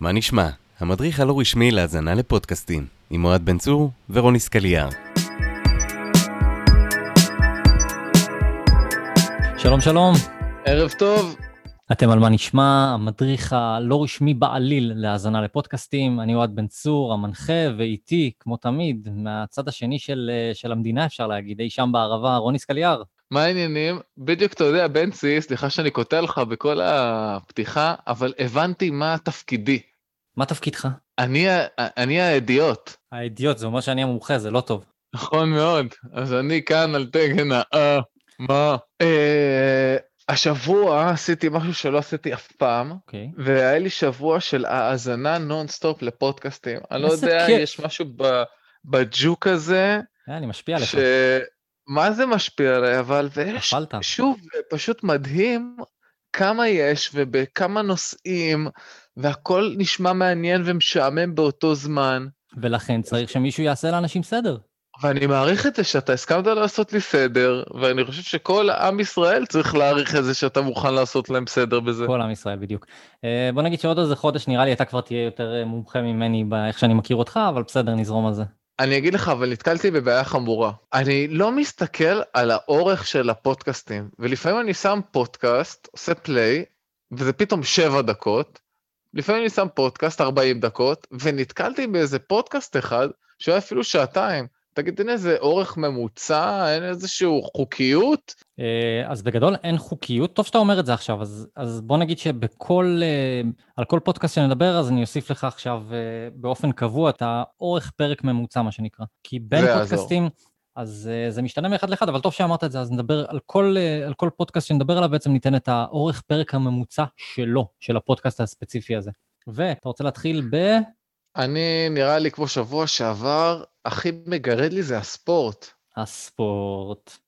מה נשמע? המדריך הלא רשמי להאזנה לפודקאסטים, עם אוהד בן צור ורוני סקליאר. שלום שלום, ערב טוב. אתם על מה נשמע, המדריך הלא רשמי בעליל להאזנה לפודקאסטים, אני אוהד בן צור, המנחה, ואיתי, כמו תמיד, מהצד השני של, של המדינה, אפשר להגיד, אי שם בערבה, רוני סקליאר. מה העניינים? בדיוק, אתה יודע, בנצי, סליחה שאני קוטע לך בכל הפתיחה, אבל הבנתי מה תפקידי. מה תפקידך? אני, אני האדיוט. האדיוט, זה אומר שאני המומחה, זה לא טוב. נכון מאוד. אז אני כאן על תקן ה... מה? אה, השבוע עשיתי משהו שלא עשיתי אף פעם, אוקיי. אוקיי. והיה לי שבוע של האזנה נונסטופ לפודקאסטים. אני לא יודע, כיף. יש משהו בג'וק הזה. אני משפיע עליך. ש... מה זה משפיע עליי, אבל, ויש, נפלת. שוב, פשוט מדהים כמה יש ובכמה נושאים, והכל נשמע מעניין ומשעמם באותו זמן. ולכן צריך שמישהו יעשה לאנשים סדר. ואני מעריך את זה שאתה הסכמת לעשות לי סדר, ואני חושב שכל עם ישראל צריך להעריך את זה שאתה מוכן לעשות להם סדר בזה. כל עם ישראל, בדיוק. אה, בוא נגיד שעוד איזה חודש נראה לי אתה כבר תהיה יותר אה, מומחה ממני באיך שאני מכיר אותך, אבל בסדר, נזרום על זה. אני אגיד לך, אבל נתקלתי בבעיה חמורה. אני לא מסתכל על האורך של הפודקאסטים, ולפעמים אני שם פודקאסט, עושה פליי, וזה פתאום שבע דקות, לפעמים אני שם פודקאסט 40 דקות, ונתקלתי באיזה פודקאסט אחד, שהיה אפילו שעתיים. תגיד, אין איזה אורך ממוצע, אין איזושהי חוקיות? אה, אז בגדול אין חוקיות. טוב שאתה אומר את זה עכשיו, אז, אז בוא נגיד שבכל, אה, על כל פודקאסט שנדבר, אז אני אוסיף לך עכשיו אה, באופן קבוע את האורך פרק ממוצע, מה שנקרא. כי בין פודקאסטים, אז זה משתנה מאחד לאחד, אבל טוב שאמרת את זה, אז נדבר על כל, על כל פודקאסט שנדבר עליו, בעצם ניתן את האורך פרק הממוצע שלו, של הפודקאסט הספציפי הזה. ואתה רוצה להתחיל ב... אני, נראה לי כמו שבוע שעבר, הכי מגרד לי זה הספורט. הספורט.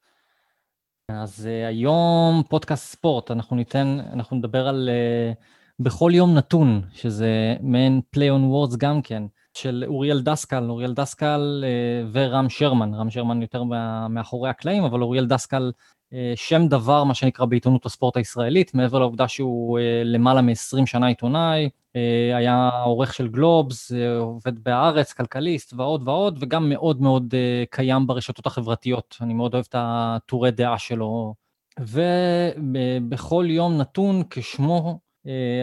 אז uh, היום פודקאסט ספורט, אנחנו ניתן, אנחנו נדבר על uh, בכל יום נתון, שזה מעין play on words גם כן, של אוריאל דסקל, אוריאל דסקל uh, ורם שרמן, רם שרמן יותר מה, מאחורי הקלעים, אבל אוריאל דסקל uh, שם דבר, מה שנקרא בעיתונות הספורט הישראלית, מעבר לעובדה שהוא uh, למעלה מ-20 שנה עיתונאי, אה, היה עורך של גלובס, אה, עובד בהארץ, כלכליסט ועוד ועוד, וגם מאוד מאוד אה, קיים ברשתות החברתיות. אני מאוד אוהב את הטורי דעה שלו. ובכל יום נתון כשמו,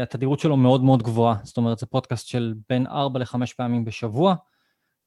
התדירות שלו מאוד מאוד גבוהה. זאת אומרת, זה פודקאסט של בין 4 ל-5 פעמים בשבוע.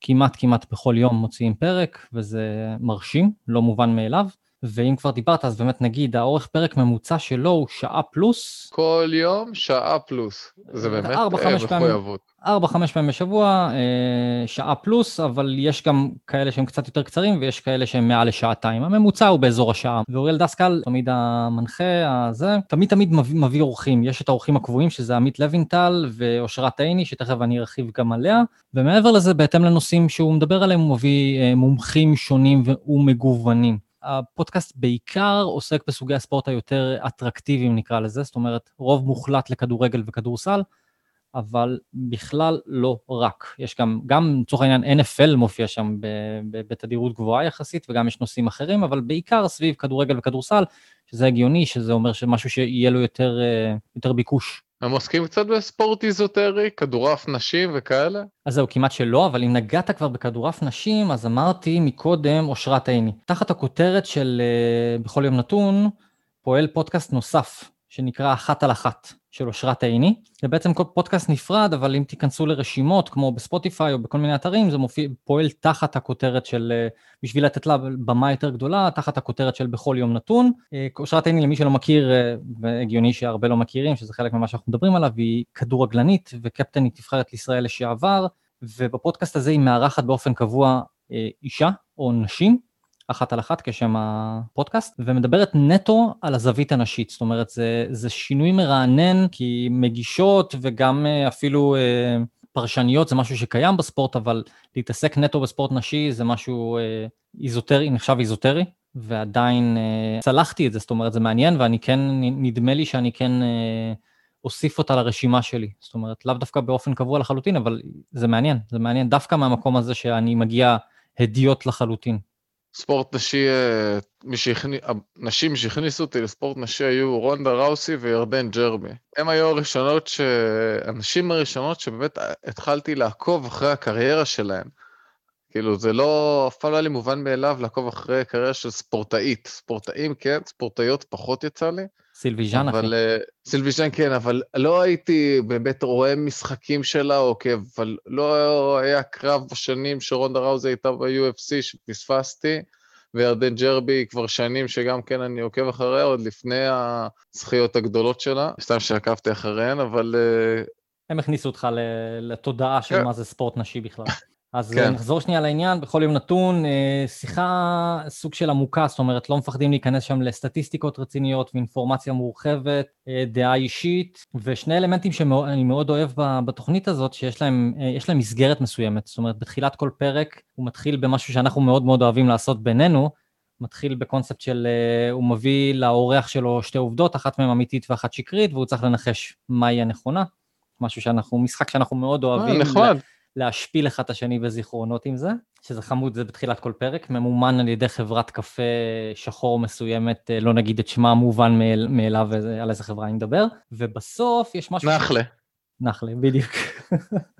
כמעט כמעט בכל יום מוציאים פרק, וזה מרשים, לא מובן מאליו. ואם כבר דיברת, אז באמת נגיד, האורך פרק ממוצע שלו הוא שעה פלוס. כל יום שעה פלוס. זה באמת אה, מחויבות. ארבע, חמש פעמים בשבוע, אה, שעה פלוס, אבל יש גם כאלה שהם קצת יותר קצרים ויש כאלה שהם מעל לשעתיים. הממוצע הוא באזור השעה. ואוריאל דסקל, תמיד המנחה, הזה, תמיד תמיד מביא, מביא אורחים. יש את האורחים הקבועים, שזה עמית לוינטל ואושרת עיני, שתכף אני ארחיב גם עליה. ומעבר לזה, בהתאם לנושאים שהוא מדבר עליהם, הוא מביא אה, מומחים שונים ומגוונים. הפודקאסט בעיקר עוסק בסוגי הספורט היותר אטרקטיביים נקרא לזה, זאת אומרת רוב מוחלט לכדורגל וכדורסל, אבל בכלל לא רק. יש גם, גם לצורך העניין NFL מופיע שם בתדירות גבוהה יחסית, וגם יש נושאים אחרים, אבל בעיקר סביב כדורגל וכדורסל, שזה הגיוני, שזה אומר שמשהו שיהיה לו יותר, אה, יותר ביקוש. הם עוסקים קצת בספורט איזוטרי, כדורעף נשים וכאלה? אז זהו, כמעט שלא, אבל אם נגעת כבר בכדורעף נשים, אז אמרתי מקודם אושרת עיני. תחת הכותרת של uh, בכל יום נתון, פועל פודקאסט נוסף, שנקרא אחת על אחת. של אושרת עיני. זה בעצם פודקאסט נפרד, אבל אם תיכנסו לרשימות, כמו בספוטיפיי או בכל מיני אתרים, זה מופיע, פועל תחת הכותרת של, אה, בשביל לתת לה במה יותר גדולה, תחת הכותרת של בכל יום נתון. אה, אושרת עיני, למי שלא מכיר, אה, והגיוני שהרבה לא מכירים, שזה חלק ממה שאנחנו מדברים עליו, היא כדורגלנית וקפטנית נבחרת לישראל לשעבר, ובפודקאסט הזה היא מארחת באופן קבוע אישה או נשים, אחת על אחת כשם הפודקאסט, ומדברת נטו על הזווית הנשית. זאת אומרת, זה, זה שינוי מרענן, כי מגישות וגם אה, אפילו אה, פרשניות זה משהו שקיים בספורט, אבל להתעסק נטו בספורט נשי זה משהו אה, איזוטרי, נחשב איזוטרי, ועדיין אה, צלחתי את זה, זאת אומרת, זה מעניין, ואני כן, נדמה לי שאני כן... אה, אוסיף אותה לרשימה שלי. זאת אומרת, לאו דווקא באופן קבוע לחלוטין, אבל זה מעניין, זה מעניין דווקא מהמקום הזה שאני מגיע הדיוט לחלוטין. ספורט נשי, אה, שהכני... הנשים שהכניסו אותי לספורט נשי היו רונדה ראוסי וירדן ג'רבי. הם היו הראשונות, ש... הנשים הראשונות שבאמת התחלתי לעקוב אחרי הקריירה שלהן. כאילו, זה לא, אף פעם לא היה לי מובן מאליו לעקוב אחרי קריירה של ספורטאית. ספורטאים, כן, ספורטאיות פחות יצא לי. סילביז'אן, אחי. אבל אה, סילביז'אן כן, אבל לא הייתי באמת רואה משחקים שלה, אוקיי, אבל לא היה קרב בשנים שרונדה ראוזי הייתה ב-UFC שפספסתי, וירדן ג'רבי כבר שנים שגם כן אני עוקב אחריה, עוד לפני הזכיות הגדולות שלה, סתם שעקבתי אחריהן, אבל... אה, הם הכניסו אותך לתודעה של כן. מה זה ספורט נשי בכלל. אז כן. כן. נחזור שנייה לעניין, בכל יום נתון, אה, שיחה סוג של עמוקה, זאת אומרת, לא מפחדים להיכנס שם לסטטיסטיקות רציניות ואינפורמציה מורחבת, אה, דעה אישית, ושני אלמנטים שאני מאוד אוהב בתוכנית הזאת, שיש להם, אה, להם מסגרת מסוימת, זאת אומרת, בתחילת כל פרק הוא מתחיל במשהו שאנחנו מאוד מאוד אוהבים לעשות בינינו, מתחיל בקונספט של אה, הוא מביא לאורח שלו שתי עובדות, אחת מהן אמיתית ואחת שקרית, והוא צריך לנחש מהי הנכונה, משהו שאנחנו, משחק שאנחנו מאוד אה, אוהבים. נחמד. להשפיל אחד את השני בזיכרונות עם זה, שזה חמוד, זה בתחילת כל פרק, ממומן על ידי חברת קפה שחור מסוימת, אה, לא נגיד את שמה המובן מאל, מאליו איזה- על איזה חברה אני מדבר, ובסוף יש משהו... נחלה. נחלה, בדיוק.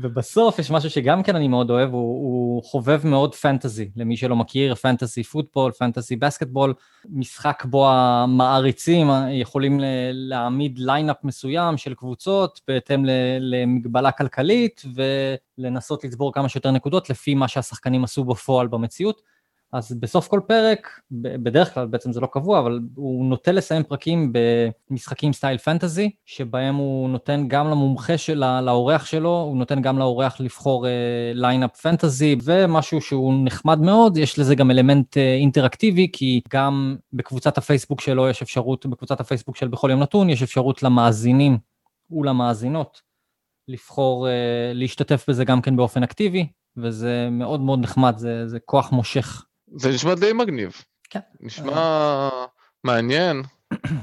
ובסוף יש משהו שגם כן אני מאוד אוהב, הוא, הוא חובב מאוד fantasy, למי שלא מכיר, fantasy football, fantasy basketball, משחק בו המעריצים יכולים להעמיד lineup מסוים של קבוצות בהתאם למגבלה כלכלית, ולנסות לצבור כמה שיותר נקודות לפי מה שהשחקנים עשו בפועל במציאות. אז בסוף כל פרק, בדרך כלל בעצם זה לא קבוע, אבל הוא נוטה לסיים פרקים במשחקים style fantasy, שבהם הוא נותן גם למומחה של, ה- לאורח שלו, הוא נותן גם לאורח לבחור lineup fantasy, ומשהו שהוא נחמד מאוד, יש לזה גם אלמנט אה, אינטראקטיבי, כי גם בקבוצת הפייסבוק שלו יש אפשרות, בקבוצת הפייסבוק של בכל יום נתון, יש אפשרות למאזינים ולמאזינות לבחור, אה, להשתתף בזה גם כן באופן אקטיבי, וזה מאוד מאוד נחמד, זה, זה כוח מושך. זה נשמע די מגניב. כן. נשמע מעניין.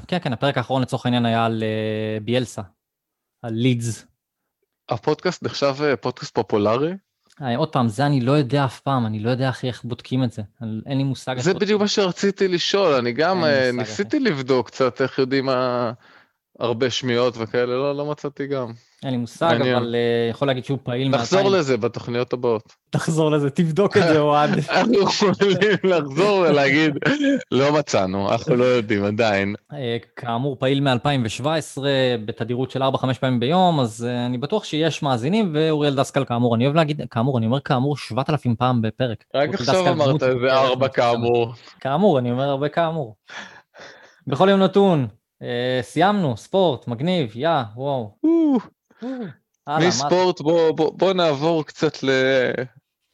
כן, כן, הפרק האחרון לצורך העניין היה על אה, ביאלסה, על לידס. הפודקאסט נחשב אה, פודקאסט פופולרי? אה, עוד פעם, זה אני לא יודע אף פעם, אני לא יודע הכי איך בודקים את זה, אין לי מושג. זה. בדיוק מה שרציתי לשאול, אני גם אה, ניסיתי לבדוק קצת איך יודעים מה... הרבה שמיעות וכאלה, לא, לא מצאתי גם. אין לי מושג, מעניין. אבל אה, יכול להגיד שהוא פעיל נחזור מ-2000. לזה בתוכניות הבאות. תחזור לזה, תבדוק את זה, אוהד. אנחנו יכולים לחזור ולהגיד, לא מצאנו, אנחנו לא יודעים עדיין. אה, כאמור, פעיל מ-2017, בתדירות של 4-5 פעמים ביום, אז אה, אני בטוח שיש מאזינים, ואוריאל דסקל כאמור, אני אוהב להגיד, כאמור, אני אומר כאמור 7,000 פעם בפרק. רק עכשיו אמרת איזה מוכרת ארבע מאוד. כאמור. כאמור, אני אומר הרבה כאמור. בכל יום נתון, סיימנו, ספורט, מגניב, יא, וואו. מה- מספורט בוא, בוא, בוא נעבור קצת.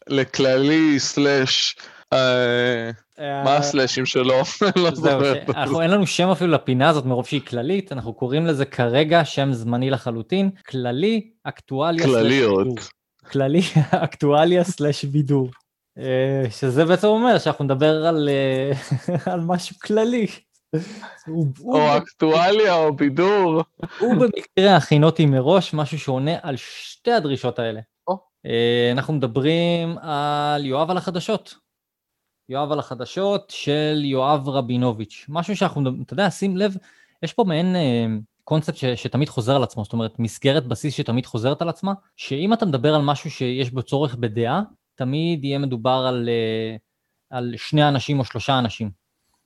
לכללי סלאש, אה, אה, מה הסלאשים שלו? לא זהו, אין לנו שם אפילו לפינה הזאת מרוב שהיא כללית, אנחנו קוראים לזה כרגע שם זמני לחלוטין, כללי, אקטואליה, כלליות. בידור. כללי, אקטואליה סלש בידור. אה, שזה בעצם אומר שאנחנו נדבר אה, על משהו כללי. או אקטואליה או בידור. הוא במקרה הכינותי מראש משהו שעונה על שתי הדרישות האלה. אה, אנחנו מדברים על יואב על החדשות. יואב על החדשות של יואב רבינוביץ'. משהו שאנחנו, אתה יודע, שים לב, יש פה מעין אה, קונספט ש, שתמיד חוזר על עצמו, זאת אומרת, מסגרת בסיס שתמיד חוזרת על עצמה, שאם אתה מדבר על משהו שיש בו צורך בדעה, תמיד יהיה מדובר על, אה, על שני אנשים או שלושה אנשים.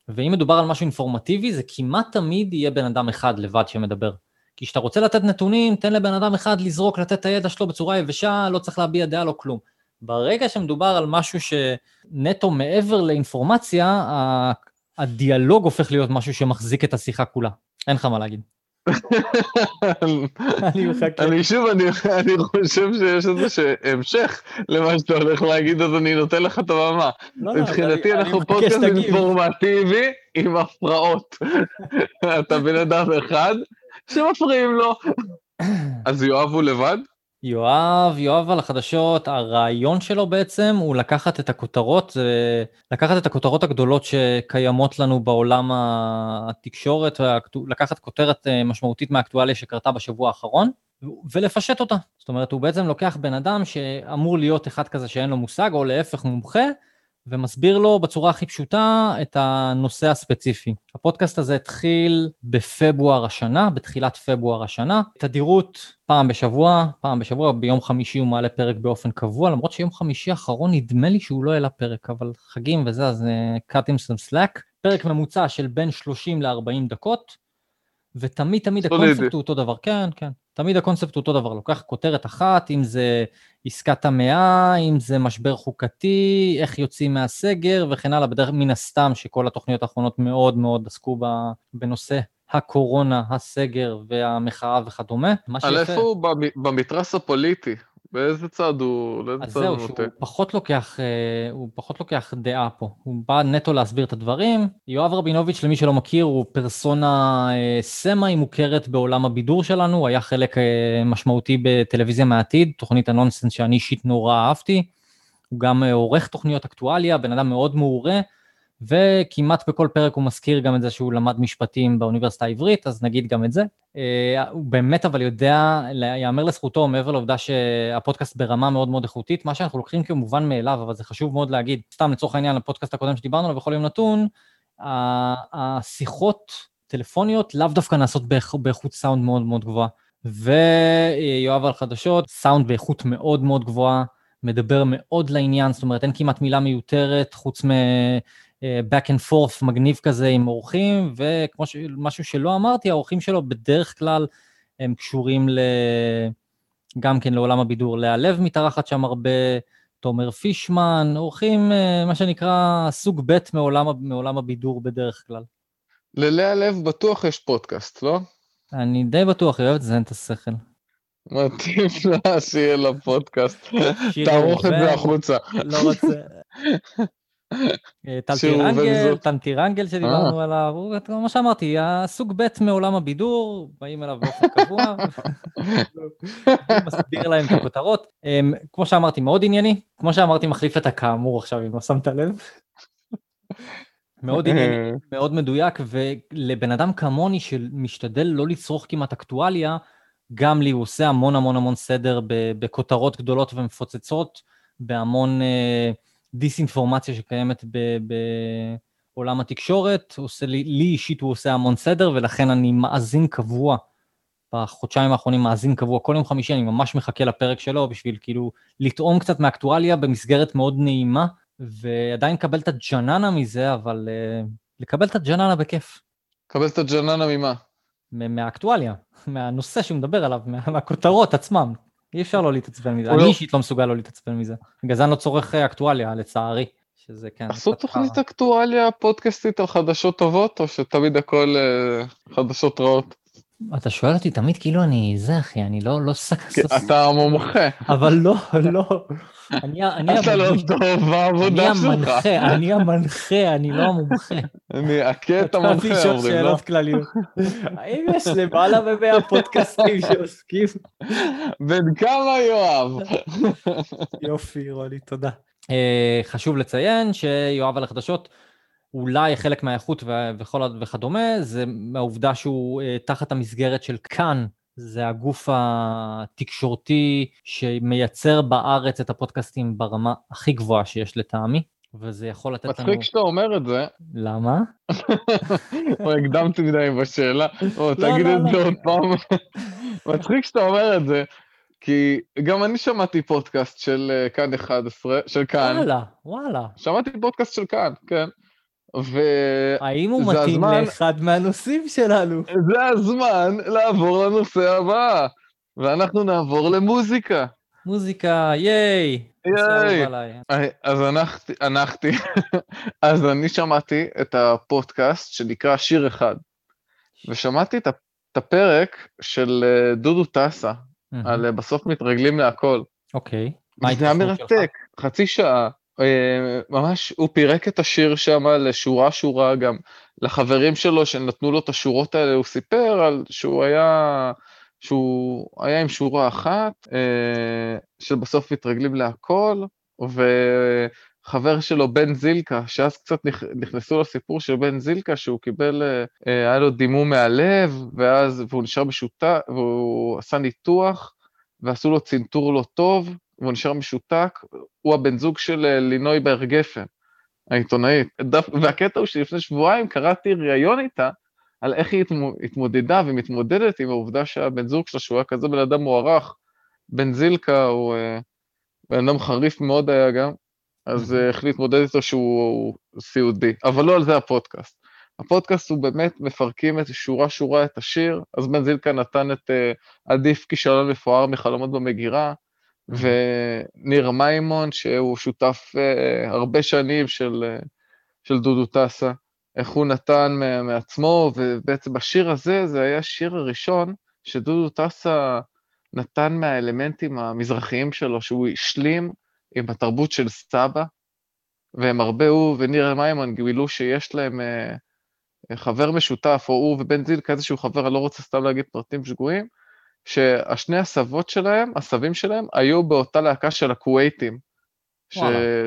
ואם מדובר על משהו אינפורמטיבי, זה כמעט תמיד יהיה בן אדם אחד לבד שמדבר. כי כשאתה רוצה לתת נתונים, תן לבן אדם אחד לזרוק, לתת את הידע שלו בצורה יבשה, לא צריך להביע דעה, לא כלום. ברגע שמדובר על משהו שנטו מעבר לאינפורמציה, הדיאלוג הופך להיות משהו שמחזיק את השיחה כולה. אין לך מה להגיד. אני מחכה. אני שוב, אני, חושב שיש איזה המשך למה שאתה הולך להגיד, אז אני נותן לך את הבמה. לא, לא, מבחינתי אנחנו פודקאסט. אינפורמטיבי עם הפרעות. אתה בן אדם אחד שמפריעים לו. אז יואב הוא לבד? יואב, יואב על החדשות, הרעיון שלו בעצם הוא לקחת את הכותרות, זה לקחת את הכותרות הגדולות שקיימות לנו בעולם התקשורת, לקחת כותרת אה, משמעותית מהאקטואליה שקרתה בשבוע האחרון, ולפשט אותה. זאת אומרת, הוא בעצם לוקח בן אדם שאמור להיות אחד כזה שאין לו מושג, או להפך מומחה, ומסביר לו בצורה הכי פשוטה את הנושא הספציפי. הפודקאסט הזה התחיל בפברואר השנה, בתחילת פברואר השנה. תדירות פעם בשבוע, פעם בשבוע, ביום חמישי הוא מעלה פרק באופן קבוע, למרות שיום חמישי האחרון נדמה לי שהוא לא העלה פרק, אבל חגים וזה, אז uh, cut him some slack. פרק ממוצע של בין 30 ל-40 דקות, ותמיד תמיד הקונספט הוא אותו דבר, כן, כן. תמיד הקונספט הוא אותו דבר, לוקח כותרת אחת, אם זה עסקת המאה, אם זה משבר חוקתי, איך יוצאים מהסגר וכן הלאה, בדרך מן הסתם שכל התוכניות האחרונות מאוד מאוד עסקו בנושא הקורונה, הסגר והמחאה וכדומה. על איפה הוא במתרס הפוליטי? באיזה צד הוא, לאיזה צד הוא נוטה? אז זהו, שהוא פחות לוקח, אה, הוא פחות לוקח דעה פה. הוא בא נטו להסביר את הדברים. יואב רבינוביץ', למי שלא מכיר, הוא פרסונה אה, סמאי מוכרת בעולם הבידור שלנו, הוא היה חלק אה, משמעותי בטלוויזיה מהעתיד, תוכנית הנונסנס שאני אישית נורא אהבתי. הוא גם עורך תוכניות אקטואליה, בן אדם מאוד מעורה. וכמעט בכל פרק הוא מזכיר גם את זה שהוא למד משפטים באוניברסיטה העברית, אז נגיד גם את זה. אה, הוא באמת אבל יודע, יאמר לזכותו, מעבר לעובדה שהפודקאסט ברמה מאוד מאוד איכותית, מה שאנחנו לוקחים כמובן מאליו, אבל זה חשוב מאוד להגיד, סתם לצורך העניין, לפודקאסט הקודם שדיברנו עליו בכל יום נתון, השיחות טלפוניות לאו דווקא נעשות באיכות סאונד מאוד מאוד גבוהה. ויואב על חדשות, סאונד באיכות מאוד מאוד גבוהה, מדבר מאוד לעניין, זאת אומרת אין כמעט מילה מיותרת, חוץ מ... back and forth מגניב כזה עם אורחים, וכמו ש... משהו שלא אמרתי, האורחים שלו בדרך כלל הם קשורים ל... גם כן לעולם הבידור. לאה לב מתארחת שם הרבה, תומר פישמן, אורחים, אה, מה שנקרא, סוג ב' מעולם, מעולם הבידור בדרך כלל. ללאה לב בטוח יש פודקאסט, לא? אני די בטוח, היא אוהבת לזיין את השכל. מתאים לה שיהיה לה פודקאסט. תערוך את זה החוצה. לא רוצה. אה, טלטירנגל, טנטירנגל שדיברנו אה. עליו, הוא כמו שאמרתי, הסוג ב' מעולם הבידור, באים אליו באופן קבוע, מסביר להם את הכותרות. אמ, כמו שאמרתי, מאוד ענייני, כמו שאמרתי, מחליף את הכאמור עכשיו, אם לא שמת לב. מאוד ענייני, מאוד מדויק, ולבן אדם כמוני שמשתדל לא לצרוך כמעט אקטואליה, גם לי הוא עושה המון המון המון סדר בכותרות גדולות ומפוצצות, בהמון... Uh, דיסאינפורמציה שקיימת ב, בעולם התקשורת, עושה לי, לי אישית הוא עושה המון סדר, ולכן אני מאזין קבוע, בחודשיים האחרונים מאזין קבוע, כל יום חמישי אני ממש מחכה לפרק שלו, בשביל כאילו לטעום קצת מאקטואליה במסגרת מאוד נעימה, ועדיין לקבל את הג'ננה מזה, אבל uh, לקבל את הג'ננה בכיף. לקבל את הג'ננה ממה? מהאקטואליה, מהנושא שהוא מדבר עליו, מה, מהכותרות עצמם. אי אפשר לא להתעצבן מזה, אני לא- אישית לא מסוגל לא להתעצבן מזה. בגלל זה אני לא צורך אה, אקטואליה, לצערי. שזה כן. עשו תוכנית אקטואליה פודקאסטית על חדשות טובות, או שתמיד הכל אה, חדשות רעות? אתה שואל אותי תמיד כאילו אני זה אחי, אני לא, לא סק... אתה מומחה. אבל לא, לא. אני אתה לא טוב בעבודה שלך. אני המנחה, אני המנחה, אני לא המומחה. אני אכה את המנחה, אומרים, לא? שאלות כלליות. האם יש למעלה ממאה פודקאסטים שעוסקים? בן כמה יואב? יופי, רוני, תודה. אה, חשוב לציין שיואב על החדשות, אולי חלק מהאיכות וכדומה, זה מהעובדה שהוא אה, תחת המסגרת של כאן, זה הגוף התקשורתי שמייצר בארץ את הפודקאסטים ברמה הכי גבוהה שיש לטעמי, וזה יכול לתת מצחיק לנו... מצחיק שאתה אומר את זה. למה? הקדמתי מדי בשאלה, או לא, תגיד לא, את זה לא. עוד פעם. מצחיק שאתה אומר את זה, כי גם אני שמעתי פודקאסט של אה, כאן 11, של כאן. וואלה, וואלה. שמעתי פודקאסט של כאן, כן. ו... האם הוא מתאים הזמן... לאחד מהנושאים שלנו? זה הזמן לעבור לנושא הבא, ואנחנו נעבור למוזיקה. מוזיקה, ייי! ייי! אז הנחתי, הנחתי, אז אני שמעתי את הפודקאסט שנקרא שיר אחד, ושמעתי את הפרק של אה, דודו טסה, על אה, בסוף מתרגלים להכל. אוקיי. זה היה מרתק, חצי שעה, אה, ממש הוא פירק את השיר שם לשורה שורה גם לחברים שלו שנתנו לו את השורות האלה, הוא סיפר על שהוא היה, שהוא היה עם שורה אחת, אה, שבסוף מתרגלים להכל, וחבר שלו בן זילקה, שאז קצת נכנסו לסיפור של בן זילקה, שהוא קיבל, אה, היה לו דימום מהלב, ואז, והוא נשאר משותף, והוא עשה ניתוח, ועשו לו צנתור לא טוב, והוא נשאר משותק, הוא הבן זוג של אה, לינוי בר גפן. העיתונאית. והקטע הוא שלפני שבועיים קראתי ראיון איתה על איך היא התמודדה ומתמודדת עם העובדה שהבן זוג שלה, שהוא היה כזה בן אדם מוערך, בן זילקה הוא uh, בן אדם חריף מאוד היה גם, אז uh, החליט להתמודד איתו שהוא סיעודי, אבל לא על זה הפודקאסט. הפודקאסט הוא באמת מפרקים את שורה שורה את השיר, אז בן זילקה נתן את עדיף כישלון מפואר מחלומות במגירה, וניר מימון, שהוא שותף uh, הרבה שנים של, uh, של דודו טסה, איך הוא נתן מעצמו, ובעצם בשיר הזה, זה היה השיר הראשון שדודו טסה נתן מהאלמנטים המזרחיים שלו, שהוא השלים עם התרבות של סבא, והם הרבה, הוא וניר מימון גילו שיש להם uh, חבר משותף, או הוא ובן זיל כאיזשהו חבר, אני לא רוצה סתם להגיד פרטים שגויים, שהשני הסבות שלהם, הסבים שלהם, היו באותה להקה של הכווייטים, ש...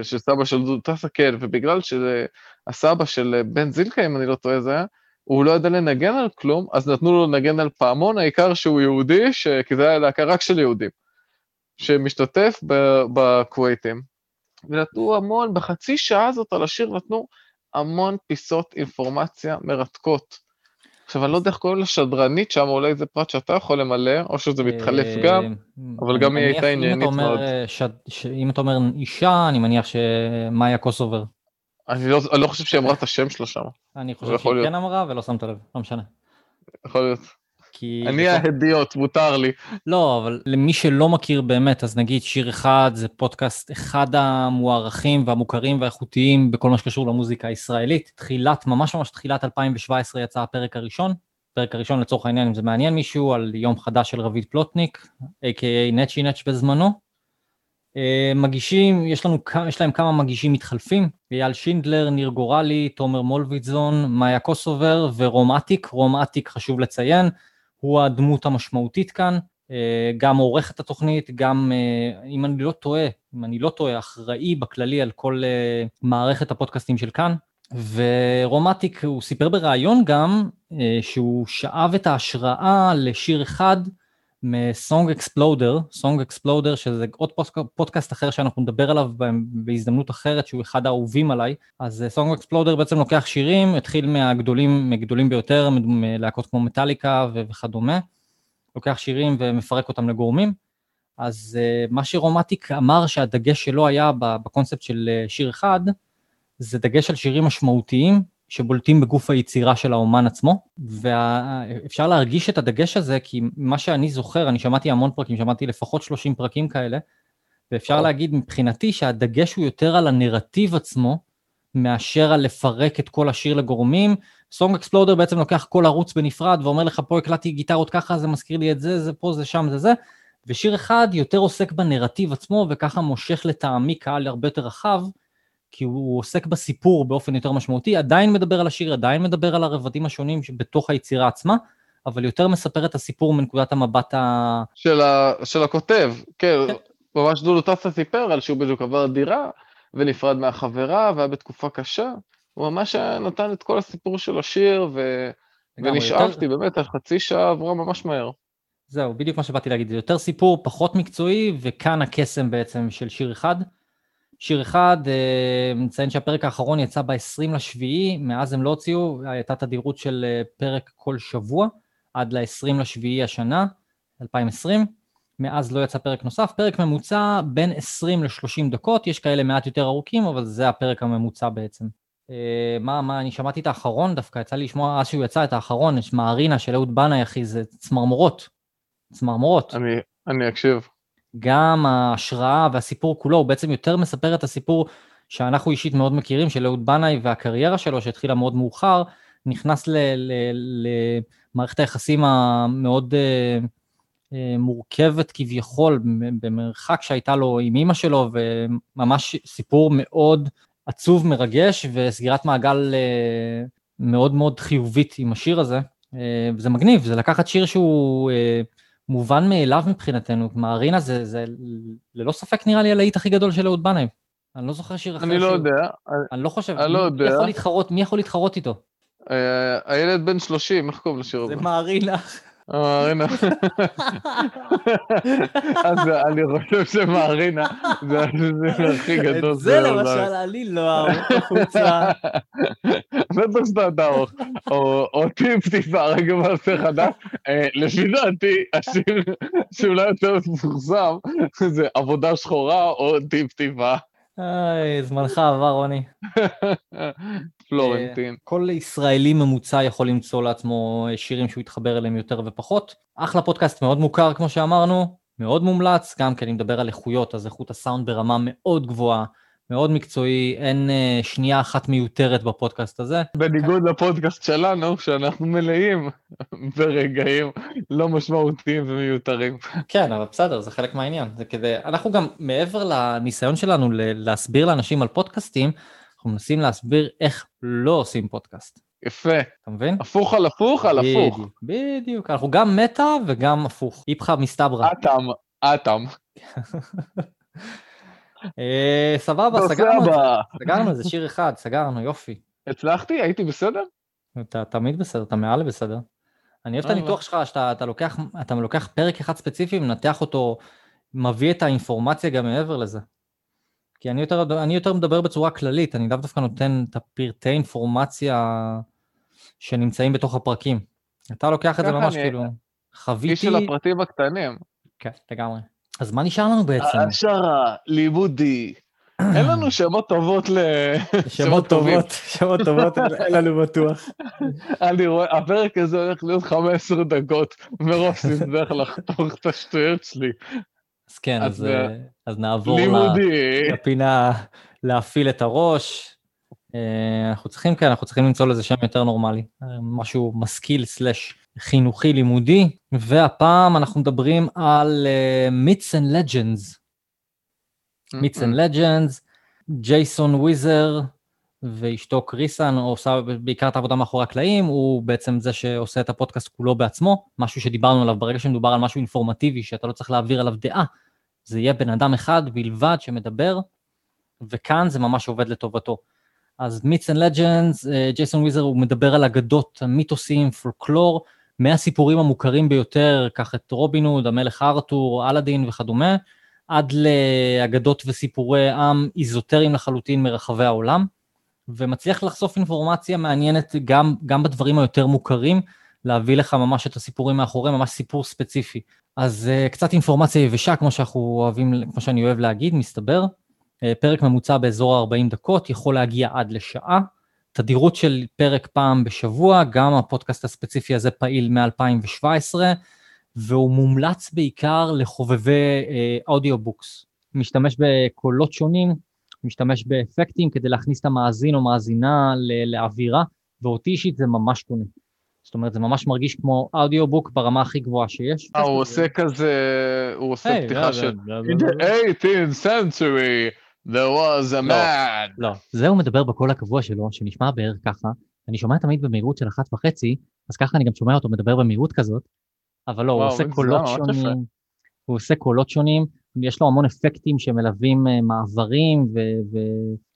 שסבא של דודו טסה, כן, ובגלל שהסבא של בן זילקה, אם אני לא טועה זה היה, הוא לא ידע לנגן על כלום, אז נתנו לו לנגן על פעמון, העיקר שהוא יהודי, ש... כי זה היה להקה רק של יהודים, שמשתתף בכווייטים. ונתנו המון, בחצי שעה הזאת על השיר נתנו המון פיסות אינפורמציה מרתקות. עכשיו, אני לא יודע איך קוראים לשדרנית שם, אולי זה פרט שאתה יכול למלא, או שזה מתחלף גם, אבל גם היא הייתה עניינית מאוד. אם אתה אומר אישה, אני מניח שמאיה קוסובר. אני לא, לא חושב שהיא אמרה את השם שלה שם. אני חושב שהיא כן אמרה ולא שמת לב, לא משנה. יכול להיות. כי... אני ההדיוט, מותר לי. לא, אבל למי שלא מכיר באמת, אז נגיד שיר אחד זה פודקאסט אחד המוערכים והמוכרים והאיכותיים בכל מה שקשור למוזיקה הישראלית. תחילת, ממש ממש תחילת 2017 יצא הפרק הראשון. הפרק הראשון לצורך העניין, אם זה מעניין מישהו, על יום חדש של רביד פלוטניק, a.k.a נצ'י נץ' בזמנו. אה, מגישים, יש לנו, יש להם כמה מגישים מתחלפים, אייל שינדלר, ניר גורלי, תומר מולביטזון, מאיה קוסובר ורום אטיק, רום אטיק חשוב לציין, הוא הדמות המשמעותית כאן, אה, גם עורך את התוכנית, גם, אה, אם אני לא טועה, אם אני לא טועה, אחראי בכללי על כל מערכת הפודקאסטים של כאן, ורומטיק, הוא סיפר בריאיון גם שהוא שאב את ההשראה לשיר אחד מסונג אקספלודר, סונג אקספלודר שזה עוד פודקאסט אחר שאנחנו נדבר עליו בהזדמנות אחרת שהוא אחד האהובים עליי, אז סונג אקספלודר בעצם לוקח שירים, התחיל מהגדולים, מגדולים ביותר, מלהקות כמו מטאליקה וכדומה, לוקח שירים ומפרק אותם לגורמים, אז uh, מה שרומטיק אמר שהדגש שלו היה בקונספט של uh, שיר אחד, זה דגש על שירים משמעותיים שבולטים בגוף היצירה של האומן עצמו, ואפשר להרגיש את הדגש הזה, כי מה שאני זוכר, אני שמעתי המון פרקים, שמעתי לפחות 30 פרקים כאלה, ואפשר להגיד מבחינתי שהדגש הוא יותר על הנרטיב עצמו, מאשר על לפרק את כל השיר לגורמים. סונג אקספלודר בעצם לוקח כל ערוץ בנפרד ואומר לך, פה הקלטתי גיטרות ככה, זה מזכיר לי את זה, זה פה, זה שם, זה זה, ושיר אחד יותר עוסק בנרטיב עצמו, וככה מושך לטעמי קהל הרבה יותר רחב, כי הוא עוסק בסיפור באופן יותר משמעותי, עדיין מדבר על השיר, עדיין מדבר על הרבדים השונים שבתוך היצירה עצמה, אבל יותר מספר את הסיפור מנקודת המבט ה... של, ה... של הכותב, כן, כן. ממש דודו טסה סיפר על שהוא בדיוק עבר דירה, ונפרד מהחברה, והיה בתקופה קשה. הוא ממש נתן את כל הסיפור של השיר, ו... ונשאבתי, יותר... באמת, חצי שעה עברה ממש מהר. זהו, בדיוק מה שבאתי להגיד, זה יותר סיפור פחות מקצועי, וכאן הקסם בעצם של שיר אחד. שיר אחד, מציין אה, שהפרק האחרון יצא ב-20 לשביעי, מאז הם לא הוציאו, הייתה תדירות של אה, פרק כל שבוע, עד ל-20 לשביעי השנה, 2020, מאז לא יצא פרק נוסף, פרק ממוצע בין 20 ל-30 דקות, יש כאלה מעט יותר ארוכים, אבל זה הפרק הממוצע בעצם. אה, מה, מה, אני שמעתי את האחרון דווקא, יצא לי לשמוע, אז שהוא יצא את האחרון, יש מערינה של אהוד בנאי, אחי, זה צמרמורות. צמרמורות. אני, אני אקשיב. גם ההשראה והסיפור כולו, הוא בעצם יותר מספר את הסיפור שאנחנו אישית מאוד מכירים, של אהוד בנאי והקריירה שלו, שהתחילה מאוד מאוחר, נכנס למערכת היחסים המאוד uh, uh, מורכבת כביכול, במרחק שהייתה לו עם אימא שלו, וממש סיפור מאוד עצוב, מרגש, וסגירת מעגל uh, מאוד מאוד חיובית עם השיר הזה. Uh, וזה מגניב, זה לקחת שיר שהוא... Uh, מובן מאליו מבחינתנו, מארינה זה, זה ללא ספק נראה לי הלהיט הכי גדול של אהוד בנאי. אני לא זוכר שיר אחר אני לא יודע. אני לא חושב, אני לא יודע. מי יכול להתחרות, מי יכול להתחרות איתו? אה, הילד בן 30, איך קוראים לשיר הזה? זה מארינה. מרינה. אז אני חושב שמרינה זה השיר הכי גדול. את זה למשל אני לא אערוך החוצה. בטח שאתה תערוך. או טיפ טיפה, רגע מעשה חדש. אה, לפי דעתי, השיר שאולי יותר מפורסם זה עבודה שחורה או טיפ טיפה. היי, זמנך עבר, רוני. פלורנטין. כל ישראלי ממוצע יכול למצוא לעצמו שירים שהוא יתחבר אליהם יותר ופחות. אחלה פודקאסט מאוד מוכר, כמו שאמרנו, מאוד מומלץ, גם כי אני מדבר על איכויות, אז איכות הסאונד ברמה מאוד גבוהה, מאוד מקצועי, אין uh, שנייה אחת מיותרת בפודקאסט הזה. בניגוד לפודקאסט שלנו, שאנחנו מלאים ברגעים לא משמעותיים ומיותרים. כן, אבל בסדר, זה חלק מהעניין. זה כדי, אנחנו גם, מעבר לניסיון שלנו להסביר לאנשים על פודקאסטים, אנחנו מנסים להסביר איך לא עושים פודקאסט. יפה. אתה מבין? הפוך על הפוך על הפוך. בדיוק, בדיוק. אנחנו גם מטא וגם הפוך. איפכא מסתברא. אטם, אטם. אה, סבבה, סגרנו את זה. סגרנו, זה שיר אחד, סגרנו, יופי. הצלחתי? הייתי בסדר? אתה תמיד בסדר, אתה מעל בסדר. אני אוהב את הניתוח שלך, שאתה לוקח, אתה לוקח פרק אחד ספציפי, מנתח אותו, מביא את האינפורמציה גם מעבר לזה. כי אני יותר, אני יותר מדבר בצורה כללית, אני לאו דווקא נותן את הפרטי אינפורמציה שנמצאים בתוך הפרקים. אתה לוקח את זה ממש כאילו, חוויתי... איש של הפרטים הקטנים. כן, לגמרי. אז מה נשאר לנו בעצם? העשרה, לימודי. אין לנו שמות טובות ל... שמות טובות, שמות טובות, אין לנו בטוח. אני רואה, הפרק הזה הולך להיות 15 דקות, מרוב שנצטרך לחתוך את השטויות שלי. אז כן, אז, אז, אז נעבור לימודי. לפינה להפעיל את הראש. Uh, אנחנו צריכים, כן, אנחנו צריכים למצוא לזה שם יותר נורמלי, משהו משכיל סלאש חינוכי לימודי, והפעם אנחנו מדברים על Myths and Legends. Myths and Legends, ג'ייסון וויזר ואשתו קריסן עושה בעיקר את העבודה מאחורי הקלעים, הוא בעצם זה שעושה את הפודקאסט כולו בעצמו, משהו שדיברנו עליו ברגע שמדובר על משהו אינפורמטיבי שאתה לא צריך להעביר עליו דעה, זה יהיה בן אדם אחד בלבד שמדבר, וכאן זה ממש עובד לטובתו. אז Myths and Legends, ג'ייסון וויזר הוא מדבר על אגדות, המיתוסים, פולקלור, מהסיפורים המוכרים ביותר, קח את רובין הוד, המלך ארתור, אלאדין וכדומה, עד לאגדות וסיפורי עם איזוטריים לחלוטין מרחבי העולם, ומצליח לחשוף אינפורמציה מעניינת גם, גם בדברים היותר מוכרים, להביא לך ממש את הסיפורים מאחורי, ממש סיפור ספציפי. אז uh, קצת אינפורמציה יבשה, כמו שאנחנו אוהבים, כמו שאני אוהב להגיד, מסתבר. Uh, פרק ממוצע באזור ה-40 דקות, יכול להגיע עד לשעה. תדירות של פרק פעם בשבוע, גם הפודקאסט הספציפי הזה פעיל מ-2017, והוא מומלץ בעיקר לחובבי audiobooks. אה, משתמש בקולות שונים, משתמש באפקטים כדי להכניס את המאזין או מאזינה לאווירה, ואותי אישית זה ממש קונה. זאת אומרת, זה ממש מרגיש כמו audiobook ברמה הכי גבוהה שיש. אה, הוא עושה כזה, הוא עושה פתיחה של... In the 18th century, there was a man. לא, זה הוא מדבר בקול הקבוע שלו, שנשמע בערך ככה. אני שומע תמיד במהירות של אחת וחצי, אז ככה אני גם שומע אותו מדבר במהירות כזאת, אבל לא, הוא עושה קולות שונים. הוא עושה קולות שונים, יש לו המון אפקטים שמלווים מעברים,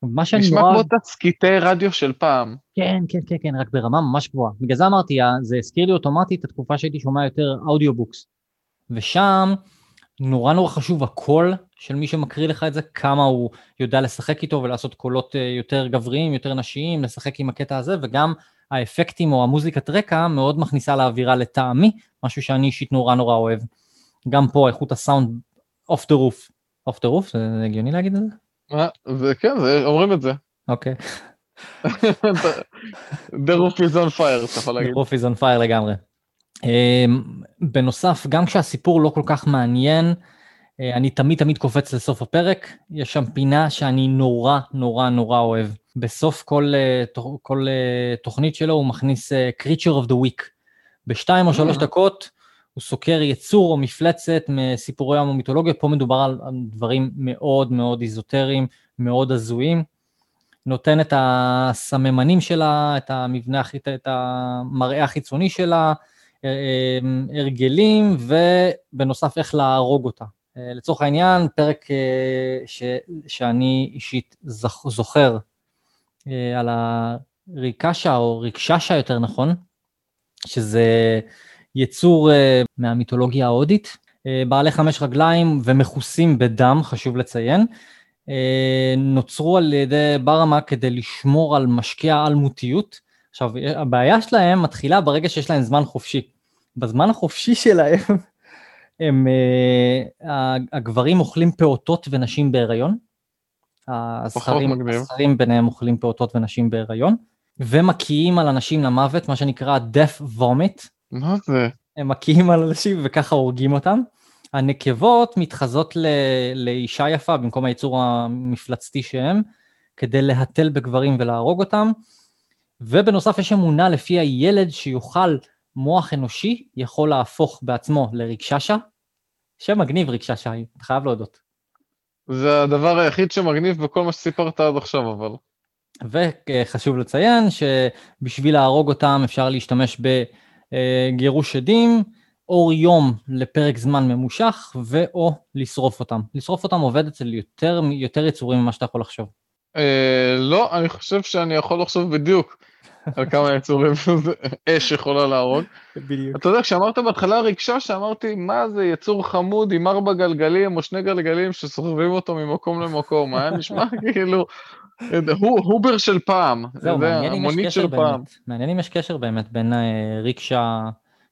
ומה שאני נשמע כמו תסכיתי רדיו של פעם. כן, כן, כן, כן, רק ברמה ממש גבוהה. בגלל זה אמרתי, זה הזכיר לי אוטומטית את התקופה שהייתי שומע יותר audiobooks. ושם נורא נורא חשוב הקול של מי שמקריא לך את זה, כמה הוא יודע לשחק איתו ולעשות קולות יותר גבריים, יותר נשיים, לשחק עם הקטע הזה, וגם האפקטים או המוזיקת רקע מאוד מכניסה לאווירה לטעמי, משהו שאני אישית נורא נורא אוהב. גם פה איכות הסאונד off the roof. off the roof? זה הגיוני להגיד את זה? מה? זה כן, זה, אומרים את זה. אוקיי. The roof is on fire, אתה יכול להגיד. The roof is on fire לגמרי. Um, בנוסף, גם כשהסיפור לא כל כך מעניין, uh, אני תמיד תמיד קופץ לסוף הפרק, יש שם פינה שאני נורא נורא נורא אוהב. בסוף כל, uh, כל uh, תוכנית שלו הוא מכניס Creature of the Week. בשתיים או שלוש דקות, הוא סוקר יצור או מפלצת מסיפורי עם המיתולוגיה, פה מדובר על דברים מאוד מאוד איזוטריים, מאוד הזויים. נותן את הסממנים שלה, את המבנה, את המראה החיצוני שלה, הרגלים, ובנוסף איך להרוג אותה. לצורך העניין, פרק ש, שאני אישית זוכר על הריקשה, או ריקששה יותר נכון, שזה יצור מהמיתולוגיה ההודית, בעלי חמש רגליים ומכוסים בדם, חשוב לציין. נוצרו על ידי ברמה כדי לשמור על משקיע אלמותיות. עכשיו, הבעיה שלהם מתחילה ברגע שיש להם זמן חופשי. בזמן החופשי שלהם, הם, uh, הגברים אוכלים פעוטות ונשים בהיריון. הזכרים, הזכרים ביניהם אוכלים פעוטות ונשים בהיריון. ומקיאים על אנשים למוות, מה שנקרא death vomit. מה זה? הם מקיאים על אנשים וככה הורגים אותם. הנקבות מתחזות ל... לאישה יפה במקום היצור המפלצתי שהם, כדי להתל בגברים ולהרוג אותם. ובנוסף יש אמונה לפי הילד שיוכל מוח אנושי יכול להפוך בעצמו לריקששה. שם מגניב ריקששה, אתה חייב להודות. זה הדבר היחיד שמגניב בכל מה שסיפרת עד עכשיו אבל. וחשוב לציין שבשביל להרוג אותם אפשר להשתמש בגירוש עדים, אור יום לפרק זמן ממושך, ואו לשרוף אותם. לשרוף אותם עובד אצל יותר, יותר יצורים ממה שאתה יכול לחשוב. אה, לא, אני חושב שאני יכול לחשוב בדיוק על כמה יצורים אש יכולה להרוג. בדיוק. אתה יודע, כשאמרת בהתחלה רגשה, שאמרתי, מה זה יצור חמוד עם ארבע גלגלים או שני גלגלים שסוחבים אותו ממקום למקום, היה נשמע כאילו הוא הובר של פעם, זהו, מעניין אם יש קשר באמת, מעניין אם יש קשר באמת בין אה, ריקשה,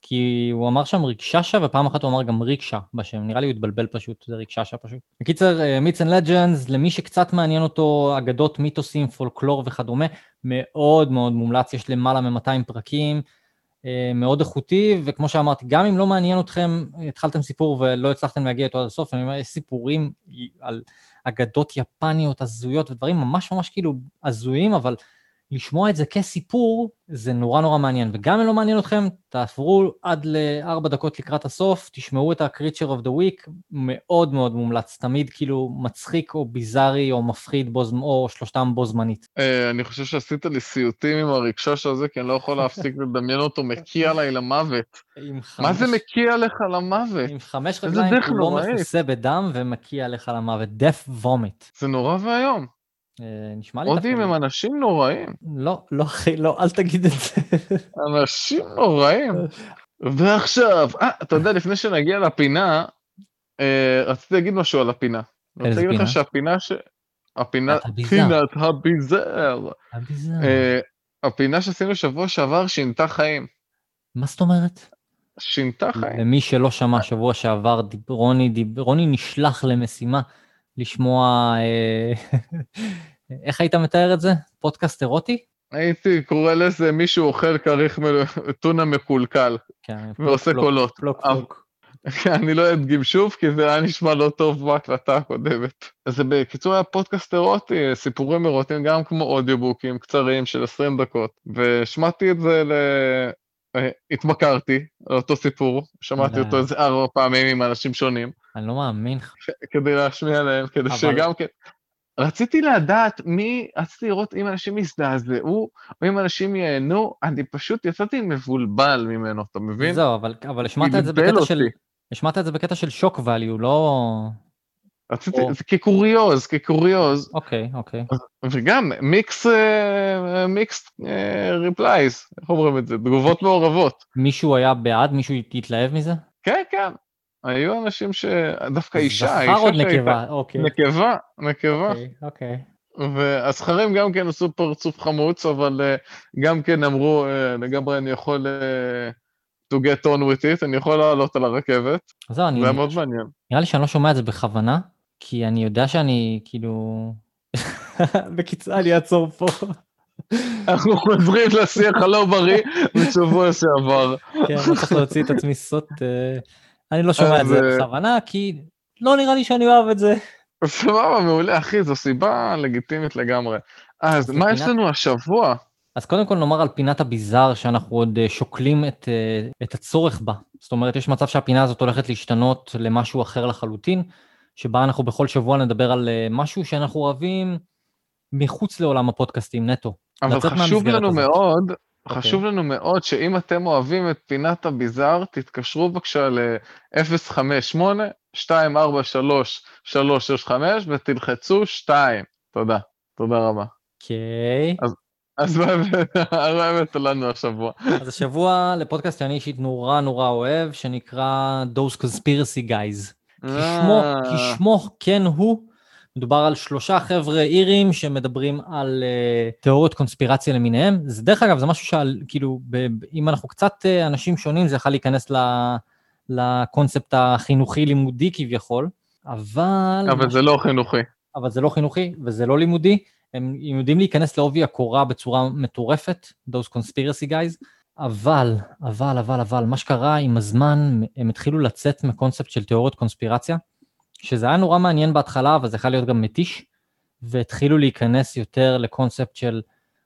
כי הוא אמר שם ריקששה ופעם אחת הוא אמר גם ריקשה בשם, נראה לי הוא התבלבל פשוט, זה ריקששה פשוט. בקיצר, Myths and Legends, למי שקצת מעניין אותו אגדות, מיתוסים, פולקלור וכדומה, מאוד מאוד מומלץ, יש למעלה מ-200 פרקים, אה, מאוד איכותי, וכמו שאמרתי, גם אם לא מעניין אתכם, התחלתם סיפור ולא הצלחתם להגיע איתו עד הסוף, אני אומר, יש סיפורים על אגדות יפניות הזויות ודברים ממש ממש כאילו הזויים, אבל לשמוע את זה כסיפור, זה נורא נורא מעניין. וגם אם לא מעניין אתכם, תעברו עד לארבע דקות לקראת הסוף, תשמעו את ה-Creature of the Week, מאוד מאוד מומלץ, תמיד כאילו מצחיק או ביזארי או מפחיד בו, או שלושתם בו זמנית. אה, אני חושב שעשית לי סיוטים עם הרקשש הזה, כי אני לא יכול להפסיק לדמיין אותו מקיא עליי למוות. מה זה מקיא עליך למוות? עם חמש רגליים, הוא לא מכוסה בדם ומקיא עליך למוות. death vomit. זה נורא ואיום. אה, נשמע לי... הודים הם אנשים נוראים. לא, לא אחי, לא, אל תגיד את זה. אנשים נוראים. ועכשיו, אה, אתה יודע, לפני שנגיע לפינה, אה, רציתי להגיד משהו על הפינה. איזה פינה? אני רוצה להגיד לך שהפינה ש... הפינה, פינת הביזר. הביזר. הפינה שעשינו שבוע שעבר שינתה חיים. מה זאת אומרת? שינתה חיים. למי שלא שמע שבוע שעבר, רוני, רוני נשלח למשימה לשמוע, אה, איך היית מתאר את זה? פודקאסט אירוטי? הייתי קורא לזה מישהו אוכל כריך טונה מקולקל, כן, ועושה פלוק, קולות. פלוק פלוק. אני לא אדגים שוב, כי זה היה נשמע לא טוב בהקלטה הקודמת. אז זה בקיצור היה פודקאסט אירוטי, סיפורים אירוטיים, גם כמו אודיובוקים קצרים של 20 דקות, ושמעתי את זה ל... אה, התמכרתי על אותו סיפור, שמעתי אותו איזה ארבע פעמים עם אנשים שונים. אני לא מאמין. כדי להשמיע להם, כדי שגם כן... רציתי לדעת מי, רציתי לראות אם אנשים יזדעזעו, או אם אנשים ייהנו, אני פשוט יצאתי מבולבל ממנו, אתה מבין? זהו, אבל, אבל השמעת את זה בקטע של... השמעת את זה בקטע של שוק ואליו, לא... רציתי, או... זה כקוריוז, כקוריוז. אוקיי, אוקיי. וגם מיקס, mixed replies, איך אומרים את זה? תגובות מעורבות. מישהו היה בעד? מישהו התלהב מזה? כן, כן. היו אנשים ש... דווקא אישה, זכר או נקבה, אוקיי. נקבה, נקבה. אוקיי, אוקיי. והזכרים גם כן עשו פרצוף חמוץ, אבל אה, גם כן אמרו, אה, לגמרי אני יכול אה, to get on with it, אני יכול לעלות על הרכבת. זהו, אני... זה מאוד מעניין. נראה לי שאני לא שומע את זה בכוונה, כי אני יודע שאני כאילו... בקיצור, אני אעצור פה. אנחנו חוזרים לשיח הלא בריא בשבוע שעבר. כן, אני צריך להוציא את עצמי סוט. אני לא שומע את זה בכוונה, כי לא נראה לי שאני אוהב את זה. סבבה, מעולה, אחי, זו סיבה לגיטימית לגמרי. אז מה יש לנו השבוע? אז קודם כל נאמר על פינת הביזאר שאנחנו עוד שוקלים את, את הצורך בה. זאת אומרת, יש מצב שהפינה הזאת הולכת להשתנות למשהו אחר לחלוטין, שבה אנחנו בכל שבוע נדבר על משהו שאנחנו אוהבים מחוץ לעולם הפודקאסטים נטו. אבל חשוב לנו הזאת. מאוד. חשוב לנו מאוד שאם אתם אוהבים את פינת הביזאר, תתקשרו בבקשה ל-058-243-365 ותלחצו 2. תודה, תודה רבה. אוקיי. Okay. אז, אז מה הבאת לנו השבוע? אז השבוע לפודקאסט שאני אישית נורא נורא אוהב, שנקרא Those Conspiracy Guys. כשמו, אה. כשמו כן הוא, מדובר על שלושה חבר'ה אירים שמדברים על uh, תיאוריות קונספירציה למיניהם. זה דרך אגב, זה משהו שעל, כאילו, ב, ב- אם אנחנו קצת uh, אנשים שונים, זה יכול להיכנס ל, לקונספט החינוכי-לימודי כביכול, אבל... אבל זה לא חינוכי. אבל זה לא חינוכי וזה לא לימודי. הם, הם יודעים להיכנס לעובי הקורה בצורה מטורפת, those conspiracy guys, אבל, אבל, אבל, אבל, מה שקרה עם הזמן, הם התחילו לצאת מקונספט של תיאוריות קונספירציה, שזה היה נורא מעניין בהתחלה, אבל זה יכול להיות גם מתיש, והתחילו להיכנס יותר לקונספט של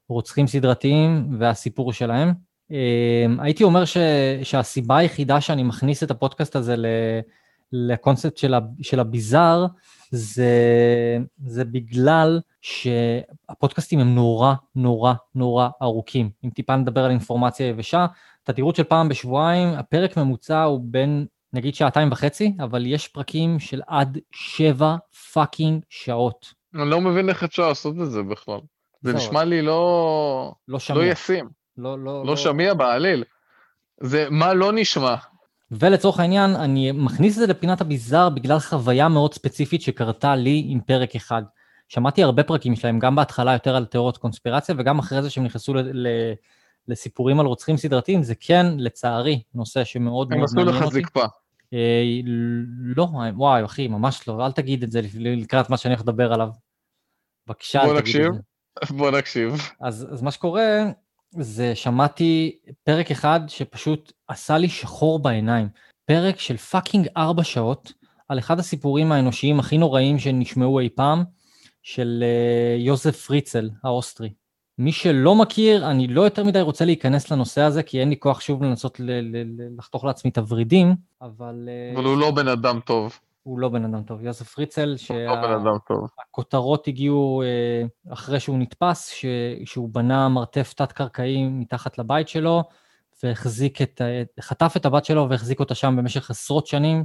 רוצחים סדרתיים והסיפור שלהם. אמ, הייתי אומר ש, שהסיבה היחידה שאני מכניס את הפודקאסט הזה ל, לקונספט של, ה, של הביזאר, זה, זה בגלל שהפודקאסטים הם נורא נורא נורא ארוכים. אם טיפה נדבר על אינפורמציה יבשה, תדירות של פעם בשבועיים, הפרק ממוצע הוא בין נגיד שעתיים וחצי, אבל יש פרקים של עד שבע fucking שעות. אני לא מבין איך אפשר לעשות את זה בכלל. זה נשמע לי לא... לא שמיע. לא ישים, לא, לא, לא שמיע בעליל. זה מה לא נשמע. ולצורך העניין, אני מכניס את זה לפינת הביזאר בגלל חוויה מאוד ספציפית שקרתה לי עם פרק אחד. שמעתי הרבה פרקים שלהם, גם בהתחלה יותר על תיאוריות קונספירציה, וגם אחרי זה שהם נכנסו ל- ל- לסיפורים על רוצחים סדרתיים, זה כן, לצערי, נושא שמאוד הם מאוד עשו מעניין לך אותי. זקפה. אה, לא, וואי, אחי, ממש לא, אל תגיד את זה לקראת מה שאני הולך לדבר עליו. בבקשה, אל תגיד את. זה. בוא נקשיב. אז, אז מה שקורה, זה שמעתי פרק אחד שפשוט עשה לי שחור בעיניים. פרק של fucking ארבע שעות, על אחד הסיפורים האנושיים הכי נוראים שנשמעו אי פעם, של אה, יוזף פריצל האוסטרי. מי שלא מכיר, אני לא יותר מדי רוצה להיכנס לנושא הזה, כי אין לי כוח שוב לנסות ל- ל- לחתוך לעצמי את הוורידים, אבל uh, אבל הוא לא בן אדם טוב. הוא לא בן אדם טוב. יוזף פריצל, הוא לא הגיעו אה, אחרי שהוא נתפס, ש, שהוא בנה מרתף תת-קרקעי מתחת לבית שלו, והחזיק את, חטף את הבת שלו והחזיק אותה שם במשך עשרות שנים,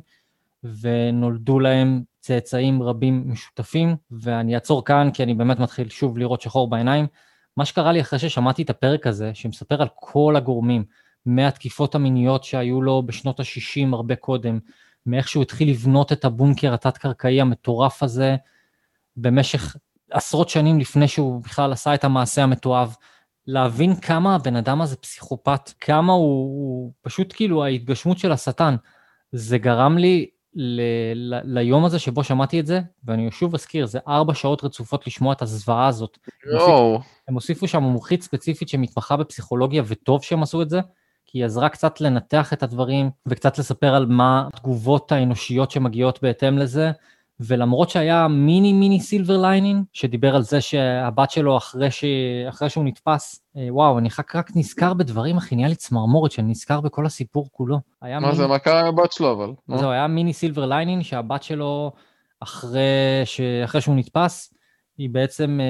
ונולדו להם צאצאים רבים משותפים, ואני אעצור כאן כי אני באמת מתחיל שוב לראות שחור בעיניים. מה שקרה לי אחרי ששמעתי את הפרק הזה, שמספר על כל הגורמים, מהתקיפות המיניות שהיו לו בשנות ה-60 הרבה קודם, מאיך שהוא התחיל לבנות את הבונקר התת-קרקעי המטורף הזה במשך עשרות שנים לפני שהוא בכלל עשה את המעשה המתועב, להבין כמה הבן אדם הזה פסיכופת, כמה הוא, הוא פשוט כאילו ההתגשמות של השטן. זה גרם לי ל, ל, ליום הזה שבו שמעתי את זה, ואני שוב אזכיר, זה ארבע שעות רצופות לשמוע את הזוועה הזאת. יואו. הם הוסיפו שם מומחית ספציפית שמתמחה בפסיכולוגיה, וטוב שהם עשו את זה, כי היא עזרה קצת לנתח את הדברים, וקצת לספר על מה התגובות האנושיות שמגיעות בהתאם לזה, ולמרות שהיה מיני מיני silver lining, שדיבר על זה שהבת שלו אחרי, ש... אחרי שהוא נתפס, אה, וואו, אני רק, רק נזכר בדברים, אחי, נהיה לי צמרמורת, שאני נזכר בכל הסיפור כולו. מה מיני... זה, מה קרה עם הבת שלו אבל? זהו, היה מיני silver lining שהבת שלו, אחרי, ש... אחרי שהוא נתפס, היא בעצם אה,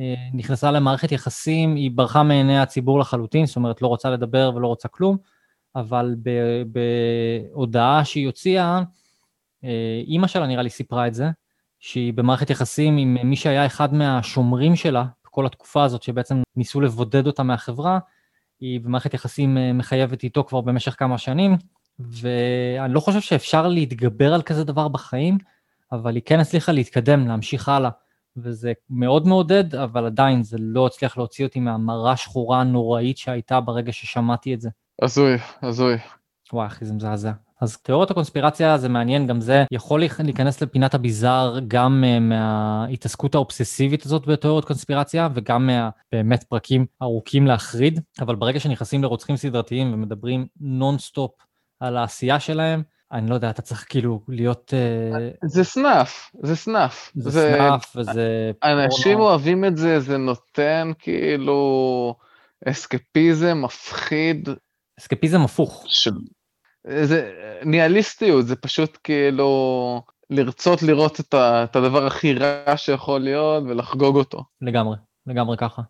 אה, נכנסה למערכת יחסים, היא ברחה מעיני הציבור לחלוטין, זאת אומרת, לא רוצה לדבר ולא רוצה כלום, אבל בהודעה שהיא הוציאה, אה, אימא שלה נראה לי סיפרה את זה, שהיא במערכת יחסים עם מי שהיה אחד מהשומרים שלה בכל התקופה הזאת, שבעצם ניסו לבודד אותה מהחברה, היא במערכת יחסים אה, מחייבת איתו כבר במשך כמה שנים, ואני לא חושב שאפשר להתגבר על כזה דבר בחיים, אבל היא כן הצליחה להתקדם, להמשיך הלאה. וזה מאוד מעודד, אבל עדיין זה לא הצליח להוציא אותי מהמרה השחורה הנוראית שהייתה ברגע ששמעתי את זה. הזוי, הזוי. וואי, אחי, זה מזעזע. אז תיאוריות הקונספירציה זה מעניין, גם זה יכול להיכ- להיכנס לפינת הביזאר גם uh, מההתעסקות האובססיבית הזאת בתיאוריות קונספירציה, וגם מהבאמת פרקים ארוכים להחריד, אבל ברגע שנכנסים לרוצחים סדרתיים ומדברים נונסטופ על העשייה שלהם, אני לא יודע, אתה צריך כאילו להיות... uh, זה סנאף, זה סנאף. זה סנאף וזה... אנשים פורנו. אוהבים את זה, זה נותן כאילו אסקפיזם מפחיד אסקפיזם הפוך. של... זה ניהליסטיות, זה פשוט כאילו לרצות לראות את, ה... את הדבר הכי רע שיכול להיות ולחגוג אותו. לגמרי, לגמרי ככה.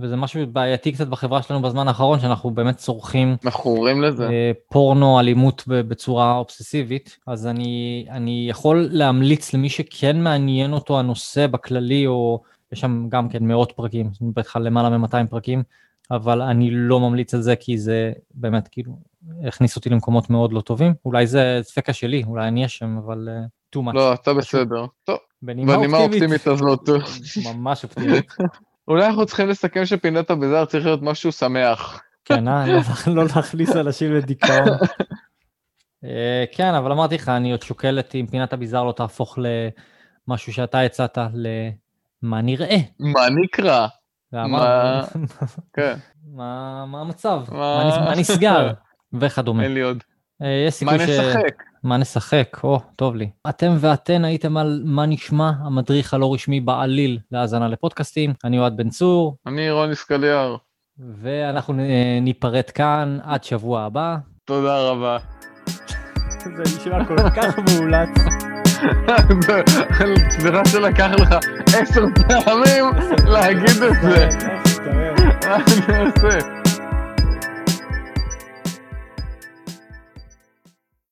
וזה משהו בעייתי קצת בחברה שלנו בזמן האחרון, שאנחנו באמת צורכים מכורים לזה. אה, פורנו, אלימות בצורה אובססיבית, אז אני, אני יכול להמליץ למי שכן מעניין אותו הנושא בכללי, או יש שם גם כן מאות פרקים, בטח למעלה מ-200 פרקים, אבל אני לא ממליץ על זה כי זה באמת כאילו הכניס אותי למקומות מאוד לא טובים. אולי זה ספקה שלי, אולי אני אשם, אבל uh, too much. לא, אתה בסדר. טוב, בנימה אופטימית הזאת. ממש אופטימית. אולי אנחנו צריכים לסכם שפינת הביזאר צריך להיות משהו שמח. כן, אה? לא, לא להכניס אנשים לדיכאון. אה, כן, אבל אמרתי לך, אני עוד שוקלת אם פינת הביזאר לא תהפוך למשהו שאתה הצעת, למה נראה. מה נקרא? מה... כן. מה, המצב? מה נסגר? וכדומה. אין לי עוד. אה, יש סיכוי מה נשחק? מה נשחק? או, טוב לי. אתם ואתן הייתם על מה נשמע, המדריך הלא רשמי בעליל להאזנה לפודקאסטים. אני אוהד בן צור. אני רוני סקליאר. ואנחנו ניפרד כאן עד שבוע הבא. תודה רבה. זה נשמע כל כך מאולץ. נראה שלקח לך עשר פעמים להגיד את זה. מה אני עושה?